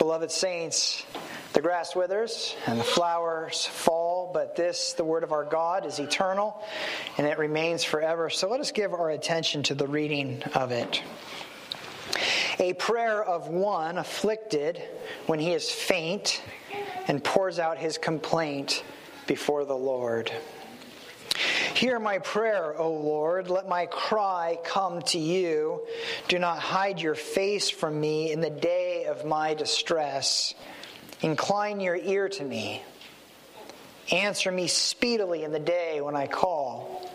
Beloved saints, the grass withers and the flowers fall, but this, the word of our God, is eternal and it remains forever. So let us give our attention to the reading of it. A prayer of one afflicted when he is faint and pours out his complaint before the Lord. Hear my prayer, O Lord. Let my cry come to you. Do not hide your face from me in the day of my distress. Incline your ear to me. Answer me speedily in the day when I call.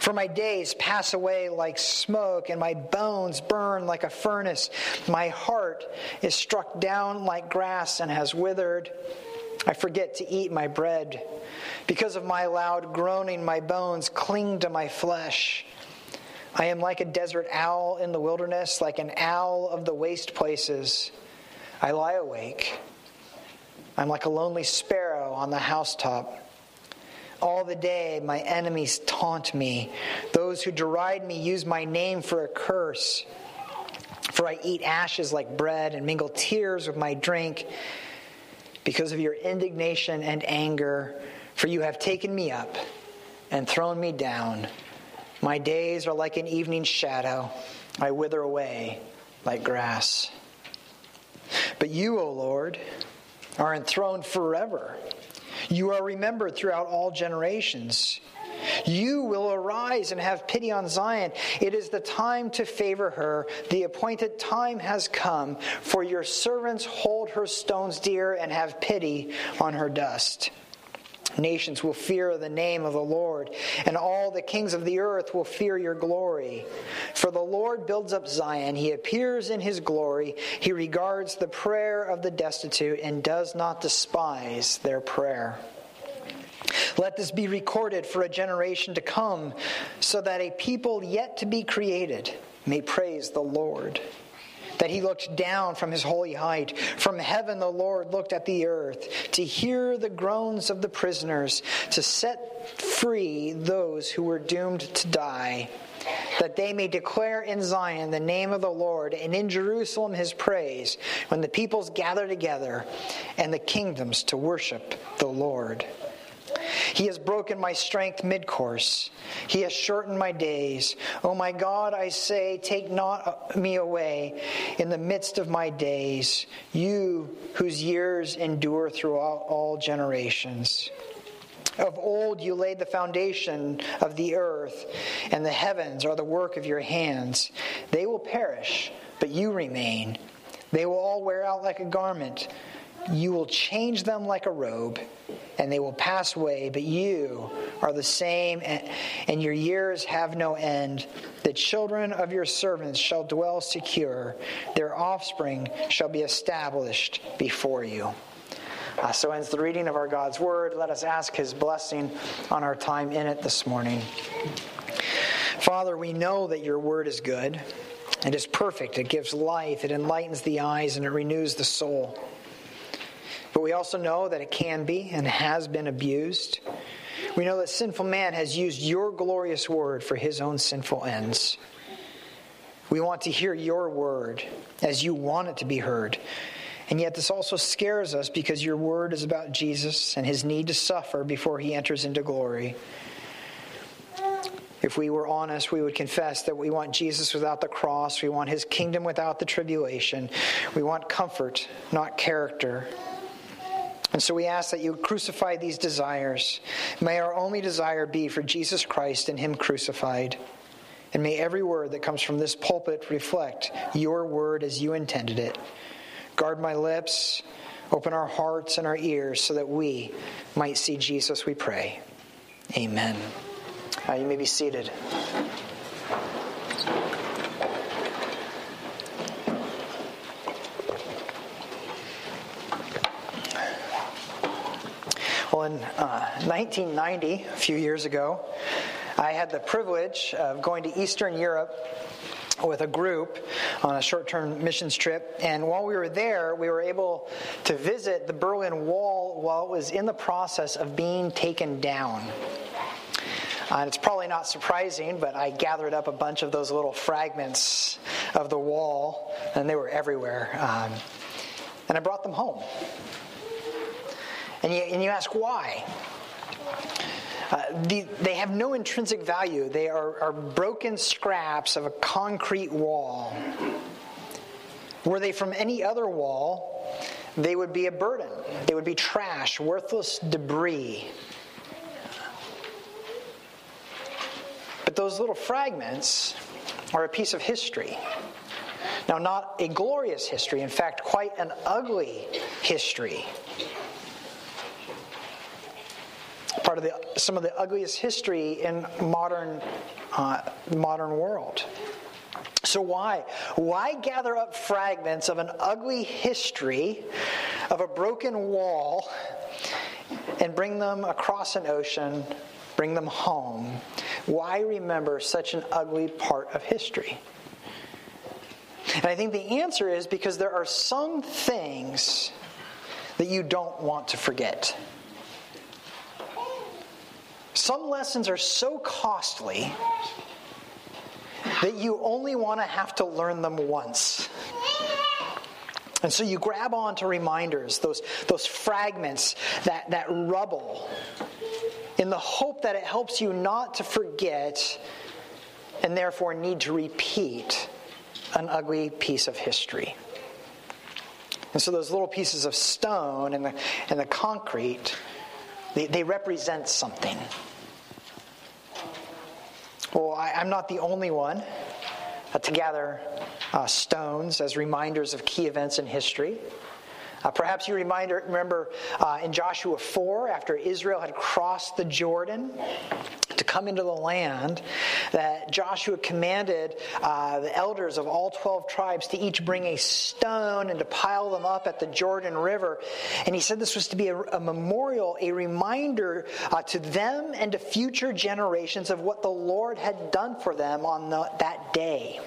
For my days pass away like smoke, and my bones burn like a furnace. My heart is struck down like grass and has withered. I forget to eat my bread. Because of my loud groaning, my bones cling to my flesh. I am like a desert owl in the wilderness, like an owl of the waste places. I lie awake. I'm like a lonely sparrow on the housetop. All the day, my enemies taunt me. Those who deride me use my name for a curse. For I eat ashes like bread and mingle tears with my drink because of your indignation and anger, for you have taken me up and thrown me down. My days are like an evening shadow, I wither away like grass. But you, O Lord, are enthroned forever. You are remembered throughout all generations. You will arise and have pity on Zion. It is the time to favor her. The appointed time has come, for your servants hold her stones dear and have pity on her dust. Nations will fear the name of the Lord, and all the kings of the earth will fear your glory. For the Lord builds up Zion, he appears in his glory, he regards the prayer of the destitute and does not despise their prayer. Let this be recorded for a generation to come, so that a people yet to be created may praise the Lord. That he looked down from his holy height. From heaven, the Lord looked at the earth to hear the groans of the prisoners, to set free those who were doomed to die that they may declare in Zion the name of the Lord, and in Jerusalem his praise, when the peoples gather together and the kingdoms to worship the Lord. He has broken my strength mid course. He has shortened my days. O oh my God, I say, take not uh, me away in the midst of my days, you whose years endure throughout all generations. Of old you laid the foundation of the earth, and the heavens are the work of your hands. They will perish, but you remain. They will all wear out like a garment. You will change them like a robe, and they will pass away, but you are the same, and your years have no end. The children of your servants shall dwell secure, their offspring shall be established before you. Uh, so ends the reading of our God's word. Let us ask his blessing on our time in it this morning. Father, we know that your word is good. It is perfect. It gives life. It enlightens the eyes and it renews the soul. But we also know that it can be and has been abused. We know that sinful man has used your glorious word for his own sinful ends. We want to hear your word as you want it to be heard. And yet, this also scares us because your word is about Jesus and his need to suffer before he enters into glory. If we were honest, we would confess that we want Jesus without the cross. We want his kingdom without the tribulation. We want comfort, not character. And so we ask that you crucify these desires. May our only desire be for Jesus Christ and Him crucified. And may every word that comes from this pulpit reflect your word as you intended it. Guard my lips, open our hearts and our ears so that we might see Jesus, we pray. Amen. Uh, you may be seated. Well, in uh, 1990, a few years ago, I had the privilege of going to Eastern Europe with a group on a short term missions trip. And while we were there, we were able to visit the Berlin Wall while it was in the process of being taken down. Uh, it's probably not surprising, but I gathered up a bunch of those little fragments of the wall, and they were everywhere. Um, and I brought them home. And you, and you ask why? Uh, the, they have no intrinsic value. They are, are broken scraps of a concrete wall. Were they from any other wall, they would be a burden. They would be trash, worthless debris. But those little fragments are a piece of history. Now, not a glorious history, in fact, quite an ugly history. Part of the, some of the ugliest history in modern, uh, modern world. So why? Why gather up fragments of an ugly history of a broken wall and bring them across an ocean, bring them home? Why remember such an ugly part of history? And I think the answer is because there are some things that you don't want to forget. Some lessons are so costly that you only want to have to learn them once. And so you grab onto reminders, those, those fragments, that, that rubble, in the hope that it helps you not to forget and therefore need to repeat an ugly piece of history. And so those little pieces of stone and the, and the concrete, they, they represent something. Well, I, am not the only one uh, to gather uh, stones as reminders of key events in history. Uh, perhaps you reminder, remember uh, in Joshua 4, after Israel had crossed the Jordan to come into the land, that Joshua commanded uh, the elders of all 12 tribes to each bring a stone and to pile them up at the Jordan River. And he said this was to be a, a memorial, a reminder uh, to them and to future generations of what the Lord had done for them on the, that day.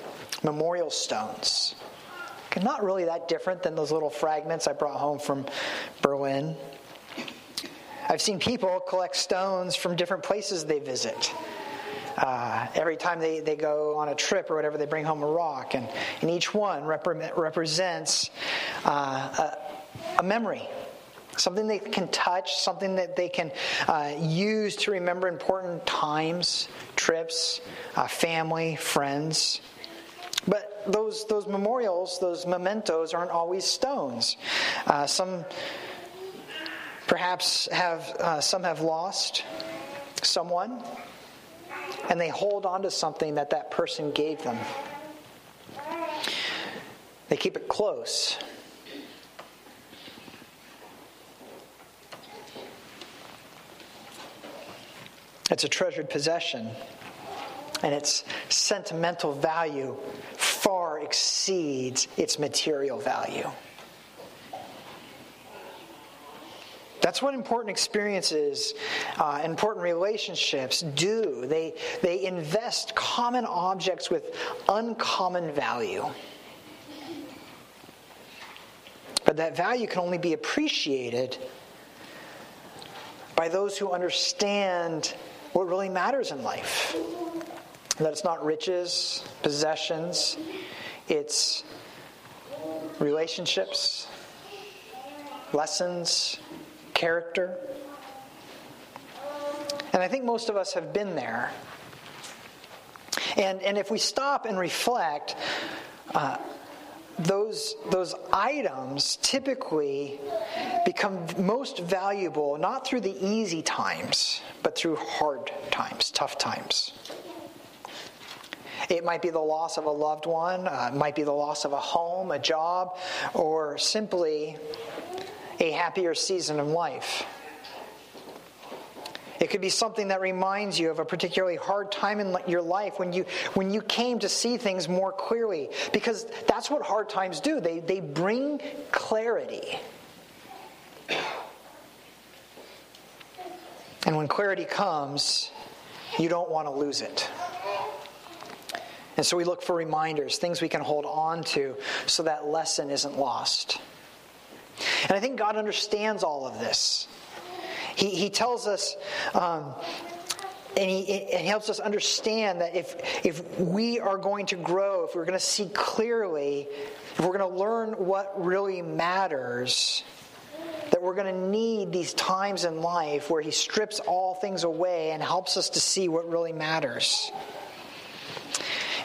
Memorial stones. Not really that different than those little fragments I brought home from Berlin. I've seen people collect stones from different places they visit. Uh, every time they, they go on a trip or whatever, they bring home a rock, and, and each one rep- represents uh, a, a, memory. Something they can touch, something that they can uh, use to remember important times, trips, uh, family, friends. Those, those memorials, those mementos, aren't always stones. Uh, some perhaps have, uh, some have lost someone, and they hold on to something that that person gave them. They keep it close. It's a treasured possession and its sentimental value exceeds its material value. That's what important experiences, uh, important relationships do. They, they invest common objects with uncommon value. But that value can only be appreciated by those who understand what really matters in life. That it's not riches, possessions, it's relationships, lessons, character. And I think most of us have been there. And, and if we stop and reflect, uh, those, those items typically become most valuable not through the easy times, but through hard times, tough times. It might be the loss of a loved one, uh, it might be the loss of a home, a job, or simply a happier season of life. It could be something that reminds you of a particularly hard time in your life when you, when you came to see things more clearly. Because that's what hard times do, they, they bring clarity. And when clarity comes, you don't want to lose it. And so we look for reminders, things we can hold on to so that lesson isn't lost. And I think God understands all of this. He, he tells us um, and he, it helps us understand that if, if we are going to grow, if we're going to see clearly, if we're going to learn what really matters, that we're going to need these times in life where he strips all things away and helps us to see what really matters.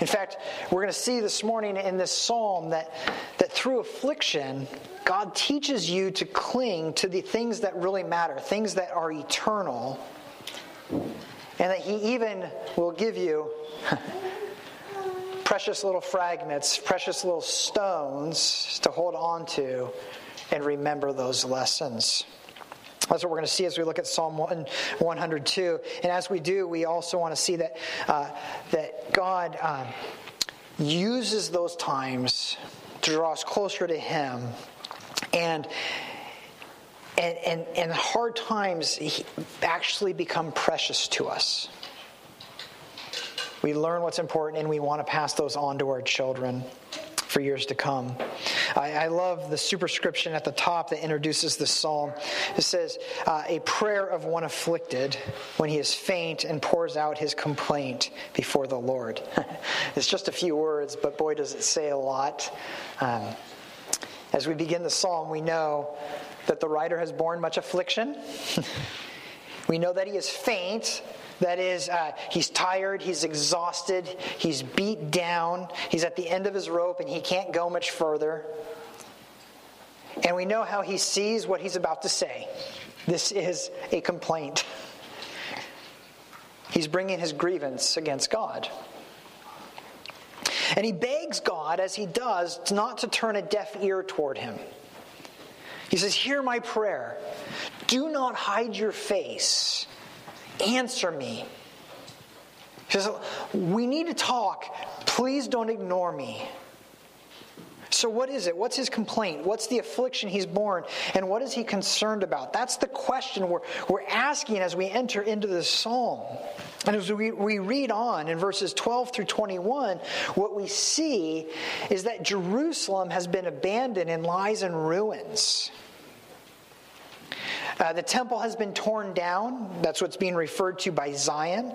In fact, we're going to see this morning in this psalm that, that through affliction, God teaches you to cling to the things that really matter, things that are eternal, and that He even will give you precious little fragments, precious little stones to hold on to and remember those lessons. That's what we're going to see as we look at Psalm 102. And as we do, we also want to see that, uh, that God um, uses those times to draw us closer to Him. And and, and, and hard times actually become precious to us. We learn what's important and we want to pass those on to our children for years to come. I, I love the superscription at the top that introduces this psalm. It says, uh, A prayer of one afflicted when he is faint and pours out his complaint before the Lord. it's just a few words, but boy, does it say a lot. Um, as we begin the psalm, we know that the writer has borne much affliction. we know that he is faint that is, uh, he's tired, he's exhausted, he's beat down, he's at the end of his rope, and he can't go much further. And we know how he sees what he's about to say. This is a complaint. He's bringing his grievance against God. And he begs God, as he does, not to turn a deaf ear toward him. He says, Hear my prayer. Do not hide your face. Answer me. He says, We need to talk. Please don't ignore me. So, what is it? What's his complaint? What's the affliction he's borne? And what is he concerned about? That's the question we're, we're asking as we enter into this psalm. And as we, we read on in verses 12 through 21, what we see is that Jerusalem has been abandoned and lies in ruins. Uh, the temple has been torn down. That's what's being referred to by Zion.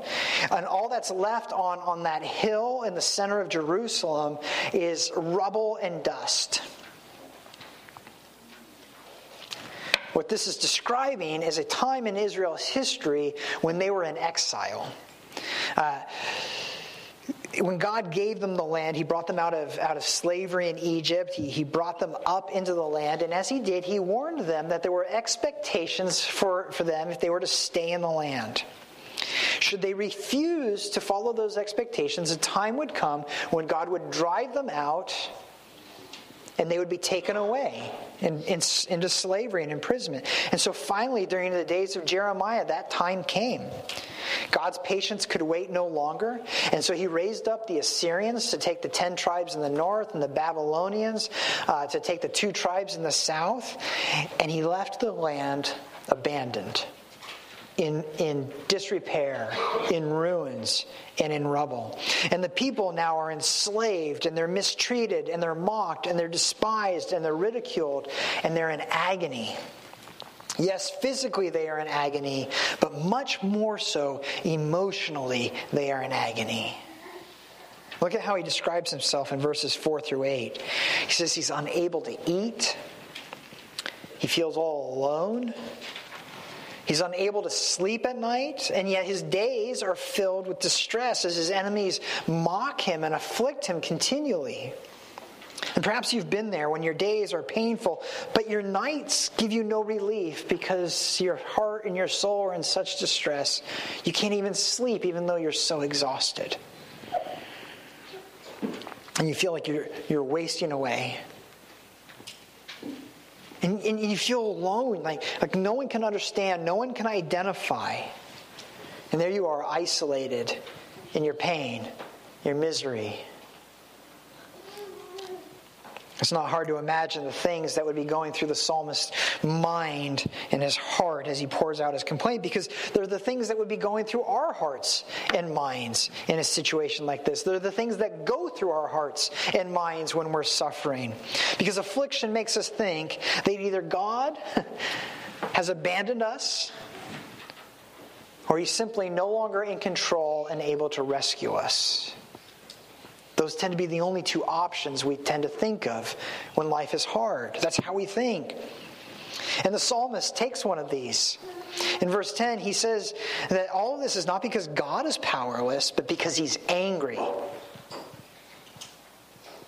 And all that's left on, on that hill in the center of Jerusalem is rubble and dust. What this is describing is a time in Israel's history when they were in exile. Uh, when God gave them the land, He brought them out of, out of slavery in Egypt. He, he brought them up into the land. And as He did, He warned them that there were expectations for, for them if they were to stay in the land. Should they refuse to follow those expectations, a time would come when God would drive them out and they would be taken away in, in, into slavery and imprisonment. And so finally, during the days of Jeremiah, that time came. God's patience could wait no longer, and so he raised up the Assyrians to take the ten tribes in the north and the Babylonians uh, to take the two tribes in the south, and he left the land abandoned in, in disrepair, in ruins, and in rubble. And the people now are enslaved, and they're mistreated, and they're mocked, and they're despised, and they're ridiculed, and they're in agony. Yes, physically they are in agony, but much more so emotionally they are in agony. Look at how he describes himself in verses 4 through 8. He says he's unable to eat, he feels all alone. He's unable to sleep at night, and yet his days are filled with distress as his enemies mock him and afflict him continually. And perhaps you've been there when your days are painful, but your nights give you no relief because your heart and your soul are in such distress. You can't even sleep, even though you're so exhausted. And you feel like you're, you're wasting away. And, and you feel alone, like, like no one can understand, no one can identify. And there you are, isolated in your pain, your misery. It's not hard to imagine the things that would be going through the psalmist's mind and his heart as he pours out his complaint, because they're the things that would be going through our hearts and minds in a situation like this. They're the things that go through our hearts and minds when we're suffering. Because affliction makes us think that either God has abandoned us or he's simply no longer in control and able to rescue us. Those tend to be the only two options we tend to think of when life is hard. That's how we think. And the psalmist takes one of these. In verse 10, he says that all of this is not because God is powerless, but because he's angry.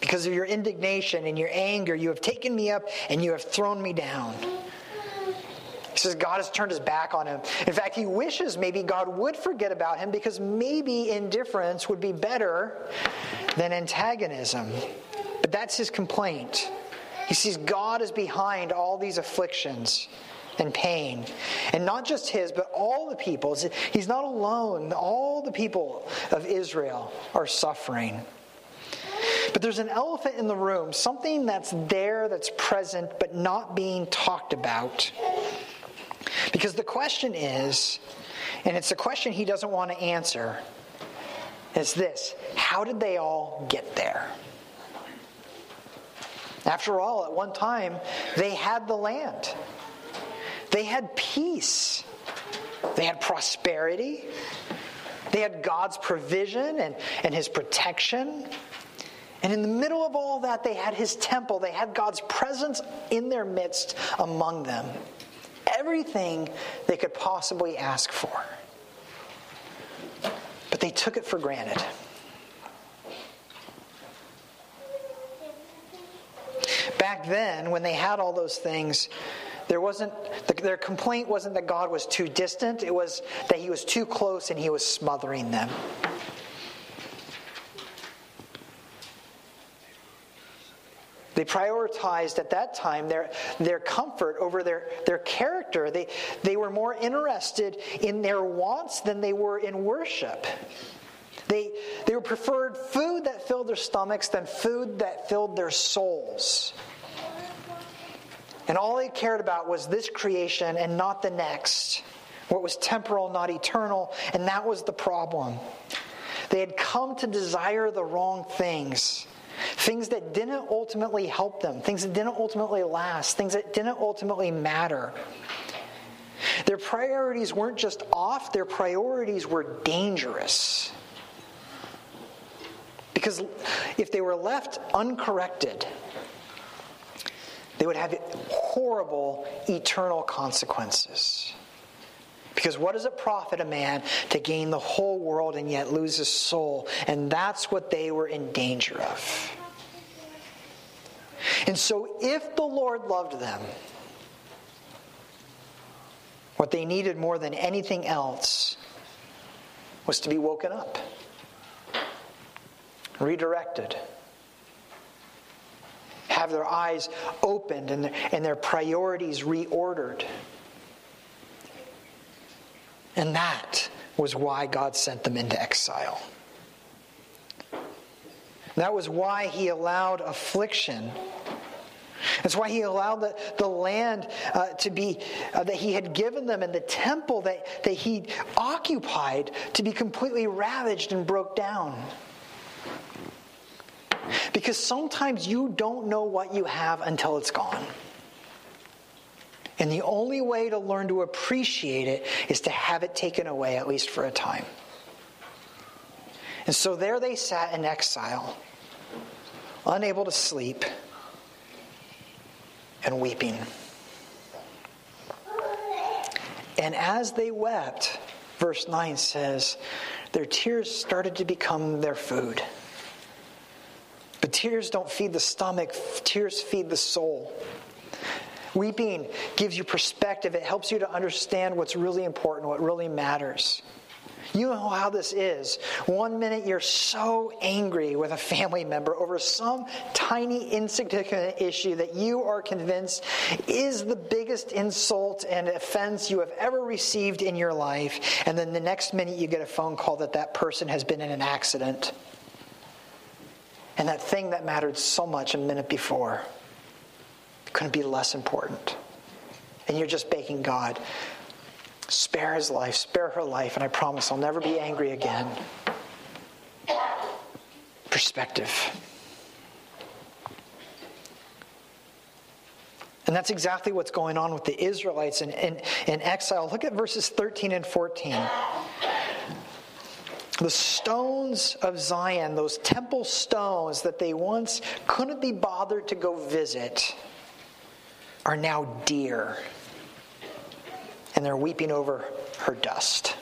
Because of your indignation and your anger, you have taken me up and you have thrown me down. Says God has turned his back on him. In fact, he wishes maybe God would forget about him because maybe indifference would be better than antagonism. But that's his complaint. He sees God is behind all these afflictions and pain. And not just his, but all the people's. He's not alone. All the people of Israel are suffering. But there's an elephant in the room, something that's there, that's present, but not being talked about. Because the question is, and it's a question he doesn't want to answer, is this How did they all get there? After all, at one time, they had the land, they had peace, they had prosperity, they had God's provision and, and His protection. And in the middle of all that, they had His temple, they had God's presence in their midst among them. Everything they could possibly ask for. But they took it for granted. Back then, when they had all those things, there wasn't their complaint wasn't that God was too distant, it was that he was too close and he was smothering them. They prioritized at that time their, their comfort over their, their character. They, they were more interested in their wants than they were in worship. They, they preferred food that filled their stomachs than food that filled their souls. And all they cared about was this creation and not the next. What was temporal, not eternal. And that was the problem. They had come to desire the wrong things. Things that didn't ultimately help them, things that didn't ultimately last, things that didn't ultimately matter. Their priorities weren't just off, their priorities were dangerous. Because if they were left uncorrected, they would have horrible eternal consequences. Because what does it profit a man to gain the whole world and yet lose his soul? And that's what they were in danger of. And so, if the Lord loved them, what they needed more than anything else was to be woken up redirected, have their eyes opened and their, and their priorities reordered. And that was why God sent them into exile. That was why he allowed affliction. That's why he allowed the, the land uh, to be, uh, that he had given them and the temple that, that he occupied to be completely ravaged and broke down. Because sometimes you don't know what you have until it's gone. And the only way to learn to appreciate it is to have it taken away, at least for a time. And so there they sat in exile, unable to sleep, and weeping. And as they wept, verse 9 says, their tears started to become their food. But tears don't feed the stomach, tears feed the soul. Weeping gives you perspective, it helps you to understand what's really important, what really matters. You know how this is. One minute you're so angry with a family member over some tiny, insignificant issue that you are convinced is the biggest insult and offense you have ever received in your life. And then the next minute you get a phone call that that person has been in an accident and that thing that mattered so much a minute before couldn't be less important. And you're just begging God, spare his life, spare her life, and I promise I'll never be angry again. Perspective. And that's exactly what's going on with the Israelites in, in, in exile. Look at verses 13 and 14. The stones of Zion, those temple stones that they once couldn't be bothered to go visit, are now dear. And they're weeping over her dust.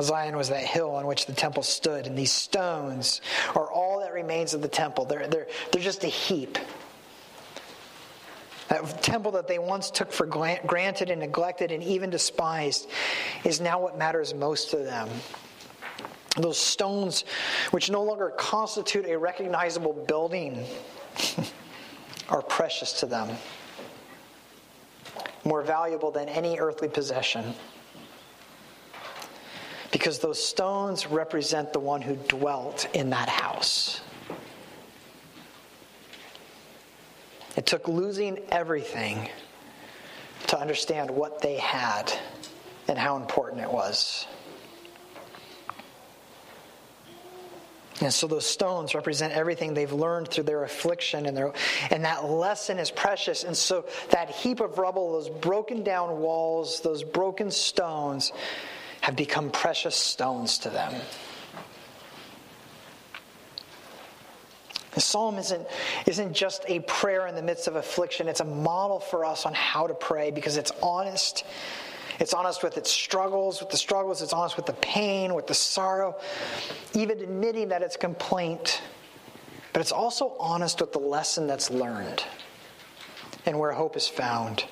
Zion was that hill on which the temple stood, and these stones are all that remains of the temple. They're, they're, they're just a heap. That temple that they once took for granted and neglected and even despised is now what matters most to them. Those stones, which no longer constitute a recognizable building, are precious to them, more valuable than any earthly possession because those stones represent the one who dwelt in that house. It took losing everything to understand what they had and how important it was. And so those stones represent everything they've learned through their affliction, and, their, and that lesson is precious. And so that heap of rubble, those broken down walls, those broken stones, have become precious stones to them. The psalm isn't, isn't just a prayer in the midst of affliction, it's a model for us on how to pray because it's honest. It's honest with its struggles, with the struggles, it's honest with the pain, with the sorrow, even admitting that it's complaint. But it's also honest with the lesson that's learned and where hope is found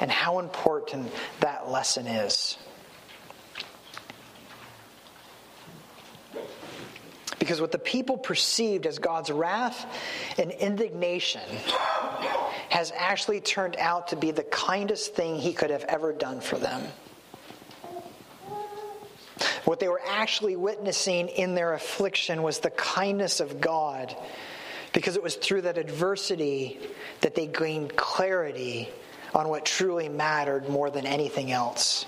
and how important that lesson is. Because what the people perceived as God's wrath and indignation has actually turned out to be the kindest thing he could have ever done for them. What they were actually witnessing in their affliction was the kindness of God, because it was through that adversity that they gained clarity on what truly mattered more than anything else.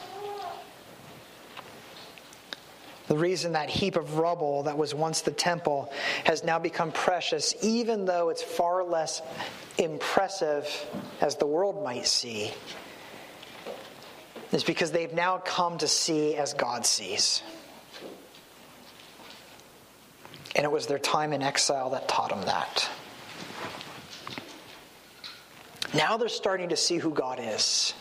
The reason that heap of rubble that was once the temple has now become precious, even though it's far less impressive as the world might see, is because they've now come to see as God sees. And it was their time in exile that taught them that. Now they're starting to see who God is.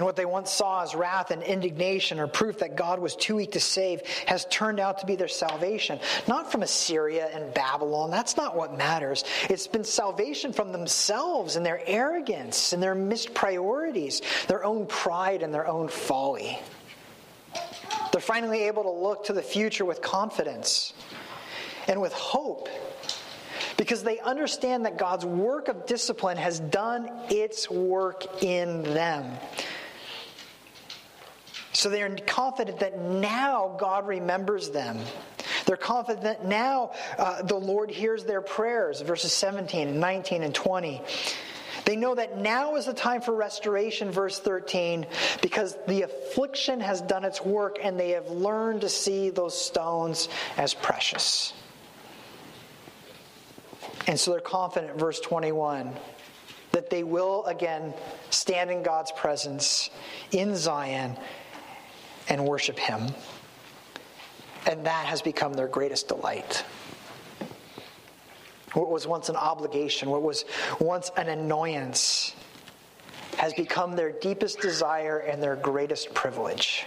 And what they once saw as wrath and indignation or proof that God was too weak to save has turned out to be their salvation. Not from Assyria and Babylon. That's not what matters. It's been salvation from themselves and their arrogance and their missed priorities, their own pride and their own folly. They're finally able to look to the future with confidence and with hope because they understand that God's work of discipline has done its work in them. So they are confident that now God remembers them. They're confident that now uh, the Lord hears their prayers, verses 17 and 19 and 20. They know that now is the time for restoration, verse 13, because the affliction has done its work and they have learned to see those stones as precious. And so they're confident, verse 21, that they will again stand in God's presence in Zion and worship Him. And that has become their greatest delight. What was once an obligation, what was once an annoyance, has become their deepest desire and their greatest privilege.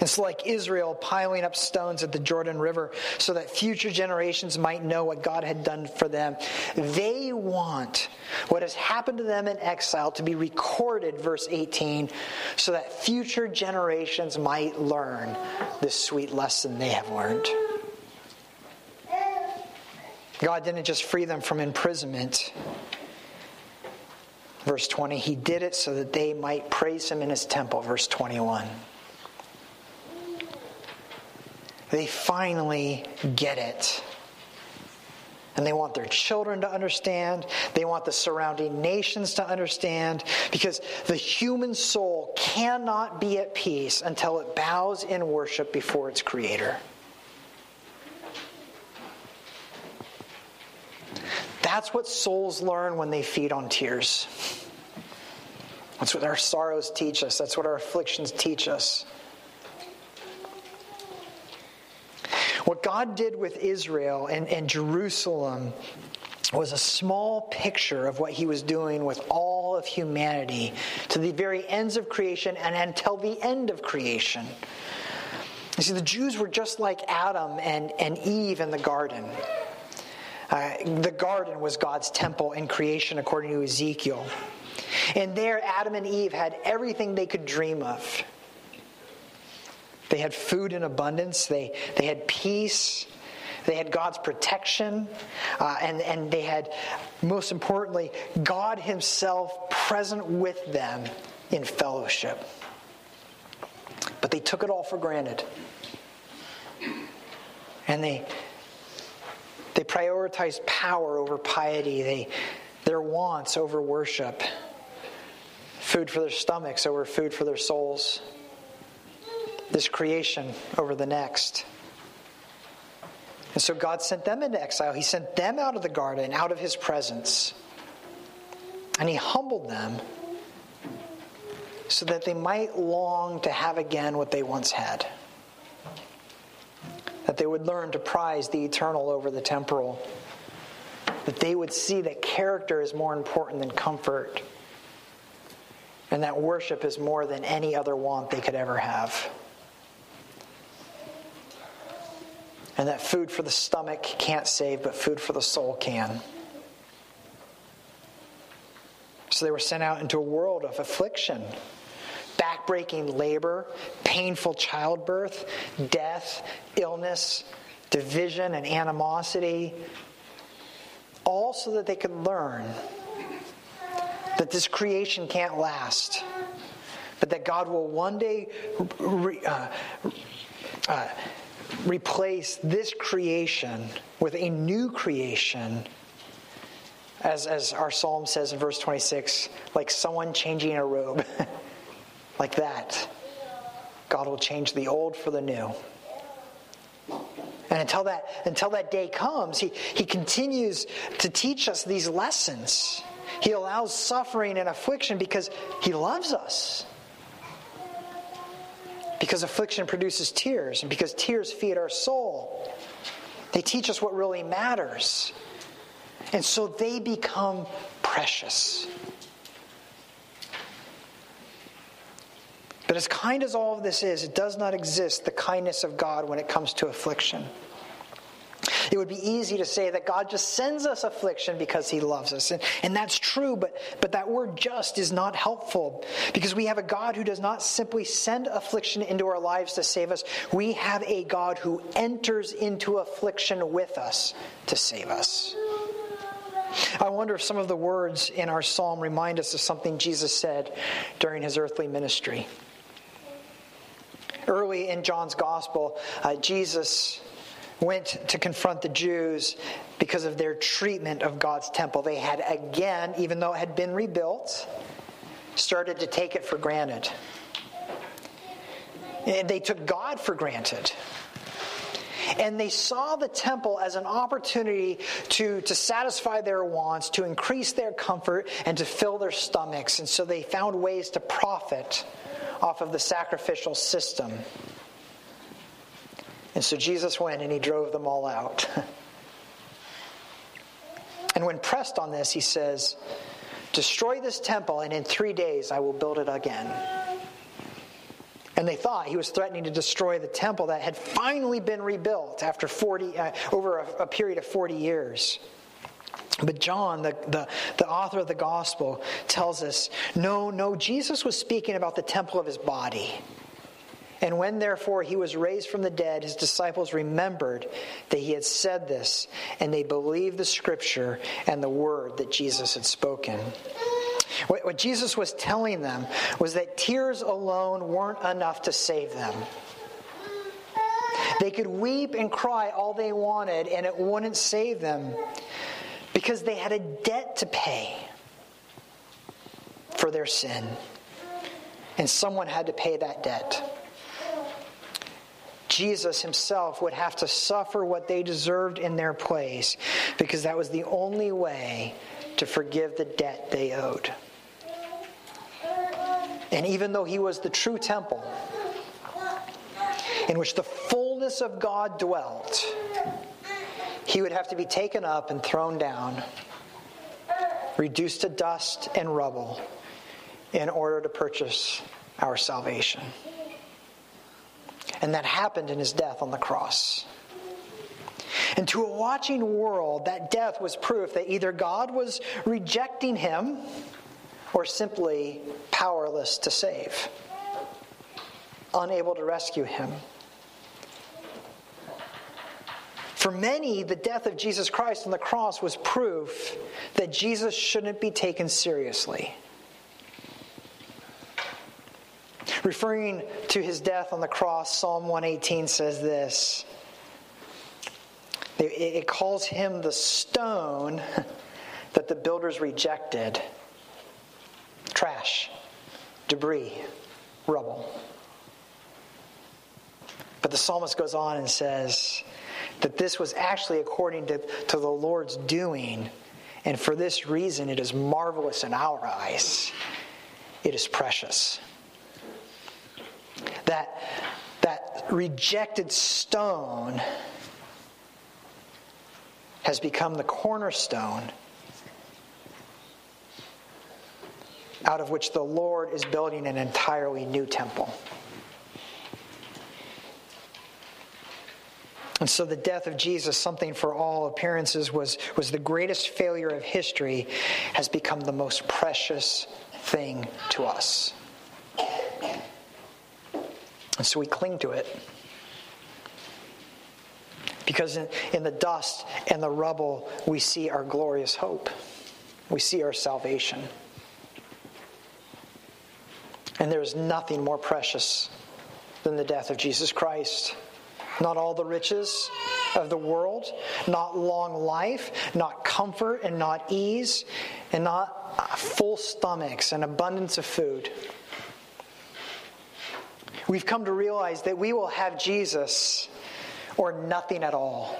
It's like Israel piling up stones at the Jordan River so that future generations might know what God had done for them. They want what has happened to them in exile to be recorded, verse 18, so that future generations might learn this sweet lesson they have learned. God didn't just free them from imprisonment. Verse 20, He did it so that they might praise Him in His temple. Verse 21. They finally get it. And they want their children to understand. They want the surrounding nations to understand. Because the human soul cannot be at peace until it bows in worship before its creator. That's what souls learn when they feed on tears. That's what our sorrows teach us. That's what our afflictions teach us. What God did with Israel and, and Jerusalem was a small picture of what he was doing with all of humanity to the very ends of creation and until the end of creation. You see, the Jews were just like Adam and, and Eve in the garden. Uh, the garden was God's temple in creation, according to Ezekiel. And there, Adam and Eve had everything they could dream of. They had food in abundance, they, they had peace, they had God's protection, uh, and, and they had, most importantly, God Himself present with them in fellowship. But they took it all for granted. And they, they prioritized power over piety, they, their wants over worship, food for their stomachs over food for their souls, this creation over the next. And so God sent them into exile. He sent them out of the garden, out of his presence. And he humbled them so that they might long to have again what they once had. That they would learn to prize the eternal over the temporal. That they would see that character is more important than comfort. And that worship is more than any other want they could ever have. And that food for the stomach can't save, but food for the soul can. So they were sent out into a world of affliction, backbreaking labor, painful childbirth, death, illness, division, and animosity, all so that they could learn that this creation can't last, but that God will one day. Uh, uh, replace this creation with a new creation, as, as our psalm says in verse 26, like someone changing a robe. like that. God will change the old for the new. And until that, until that day comes, he, he continues to teach us these lessons. He allows suffering and affliction because he loves us. Because affliction produces tears, and because tears feed our soul. They teach us what really matters. And so they become precious. But as kind as all of this is, it does not exist the kindness of God when it comes to affliction. It would be easy to say that God just sends us affliction because he loves us. And, and that's true, but, but that word just is not helpful because we have a God who does not simply send affliction into our lives to save us. We have a God who enters into affliction with us to save us. I wonder if some of the words in our psalm remind us of something Jesus said during his earthly ministry. Early in John's gospel, uh, Jesus went to confront the Jews because of their treatment of God's temple. They had again, even though it had been rebuilt, started to take it for granted. And they took God for granted. And they saw the temple as an opportunity to, to satisfy their wants, to increase their comfort, and to fill their stomachs. And so they found ways to profit off of the sacrificial system. And so Jesus went and he drove them all out. and when pressed on this, he says, Destroy this temple, and in three days I will build it again. And they thought he was threatening to destroy the temple that had finally been rebuilt after 40, uh, over a, a period of 40 years. But John, the, the, the, author of the gospel, tells us no, no, Jesus was speaking about the temple of his body. And when therefore he was raised from the dead, his disciples remembered that he had said this, and they believed the scripture and the word that Jesus had spoken. What, what Jesus was telling them was that tears alone weren't enough to save them. They could weep and cry all they wanted, and it wouldn't save them because they had a debt to pay for their sin. And someone had to pay that debt. Jesus himself would have to suffer what they deserved in their place because that was the only way to forgive the debt they owed. And even though he was the true temple in which the fullness of God dwelt, he would have to be taken up and thrown down, reduced to dust and rubble in order to purchase our salvation. And that happened in his death on the cross. And to a watching world, that death was proof that either God was rejecting him or simply powerless to save, unable to rescue him. For many, the death of Jesus Christ on the cross was proof that Jesus shouldn't be taken seriously. Referring to his death on the cross, Psalm 118 says this it calls him the stone that the builders rejected trash, debris, rubble. But the psalmist goes on and says that this was actually according to, to the Lord's doing, and for this reason it is marvelous in our eyes. It is precious. That, that rejected stone has become the cornerstone out of which the Lord is building an entirely new temple. And so the death of Jesus, something for all appearances was, was the greatest failure of history, has become the most precious thing to us. And so we cling to it. Because in, in the dust and the rubble, we see our glorious hope. We see our salvation. And there is nothing more precious than the death of Jesus Christ. Not all the riches of the world, not long life, not comfort and not ease, and not full stomachs and abundance of food. We've come to realize that we will have Jesus or nothing at all,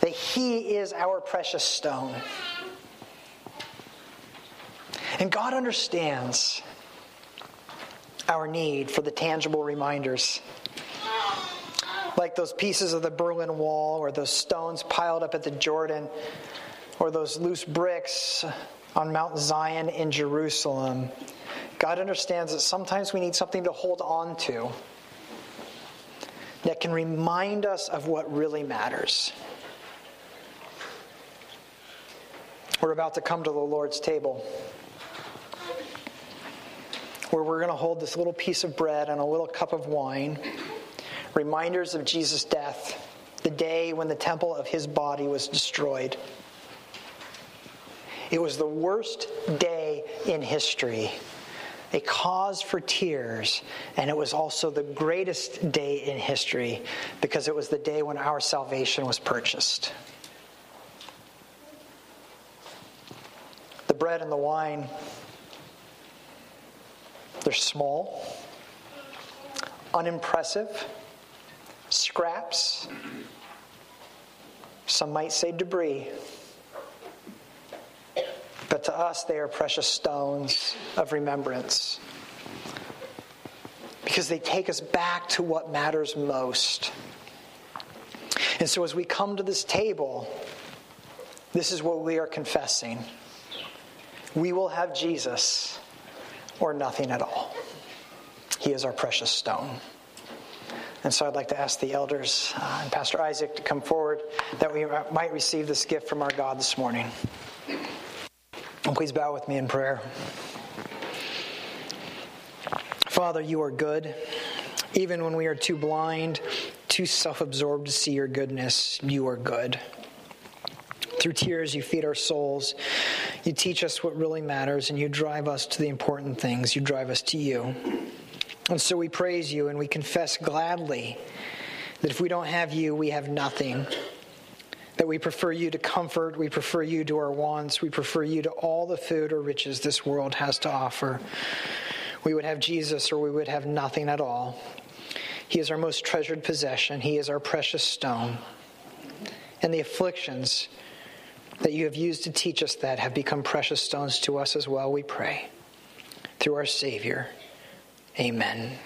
that He is our precious stone. And God understands our need for the tangible reminders. Like those pieces of the Berlin Wall, or those stones piled up at the Jordan, or those loose bricks on Mount Zion in Jerusalem. God understands that sometimes we need something to hold on to that can remind us of what really matters. We're about to come to the Lord's table where we're going to hold this little piece of bread and a little cup of wine, reminders of Jesus' death, the day when the temple of his body was destroyed. It was the worst day in history, a cause for tears, and it was also the greatest day in history because it was the day when our salvation was purchased. The bread and the wine they're small, unimpressive, scraps, some might say debris. But to us, they are precious stones of remembrance because they take us back to what matters most. And so, as we come to this table, this is what we are confessing. We will have Jesus or nothing at all. He is our precious stone. And so I'd like to ask the elders uh, and Pastor Isaac to come forward that we might receive this gift from our God this morning. And please bow with me in prayer. Father, you are good. Even when we are too blind, too self absorbed to see your goodness, you are good. Through tears, you feed our souls. You teach us what really matters, and you drive us to the important things. You drive us to you. And so we praise you and we confess gladly that if we don't have you, we have nothing that we prefer you to comfort, we prefer you to our wants, we prefer you to all the food or riches this world has to offer. We would have Jesus or we would have nothing at all. He is our most treasured possession, He is our precious stone. And the afflictions that you have used to teach us that have become precious stones to us as well, we pray. Through our Savior. Amen.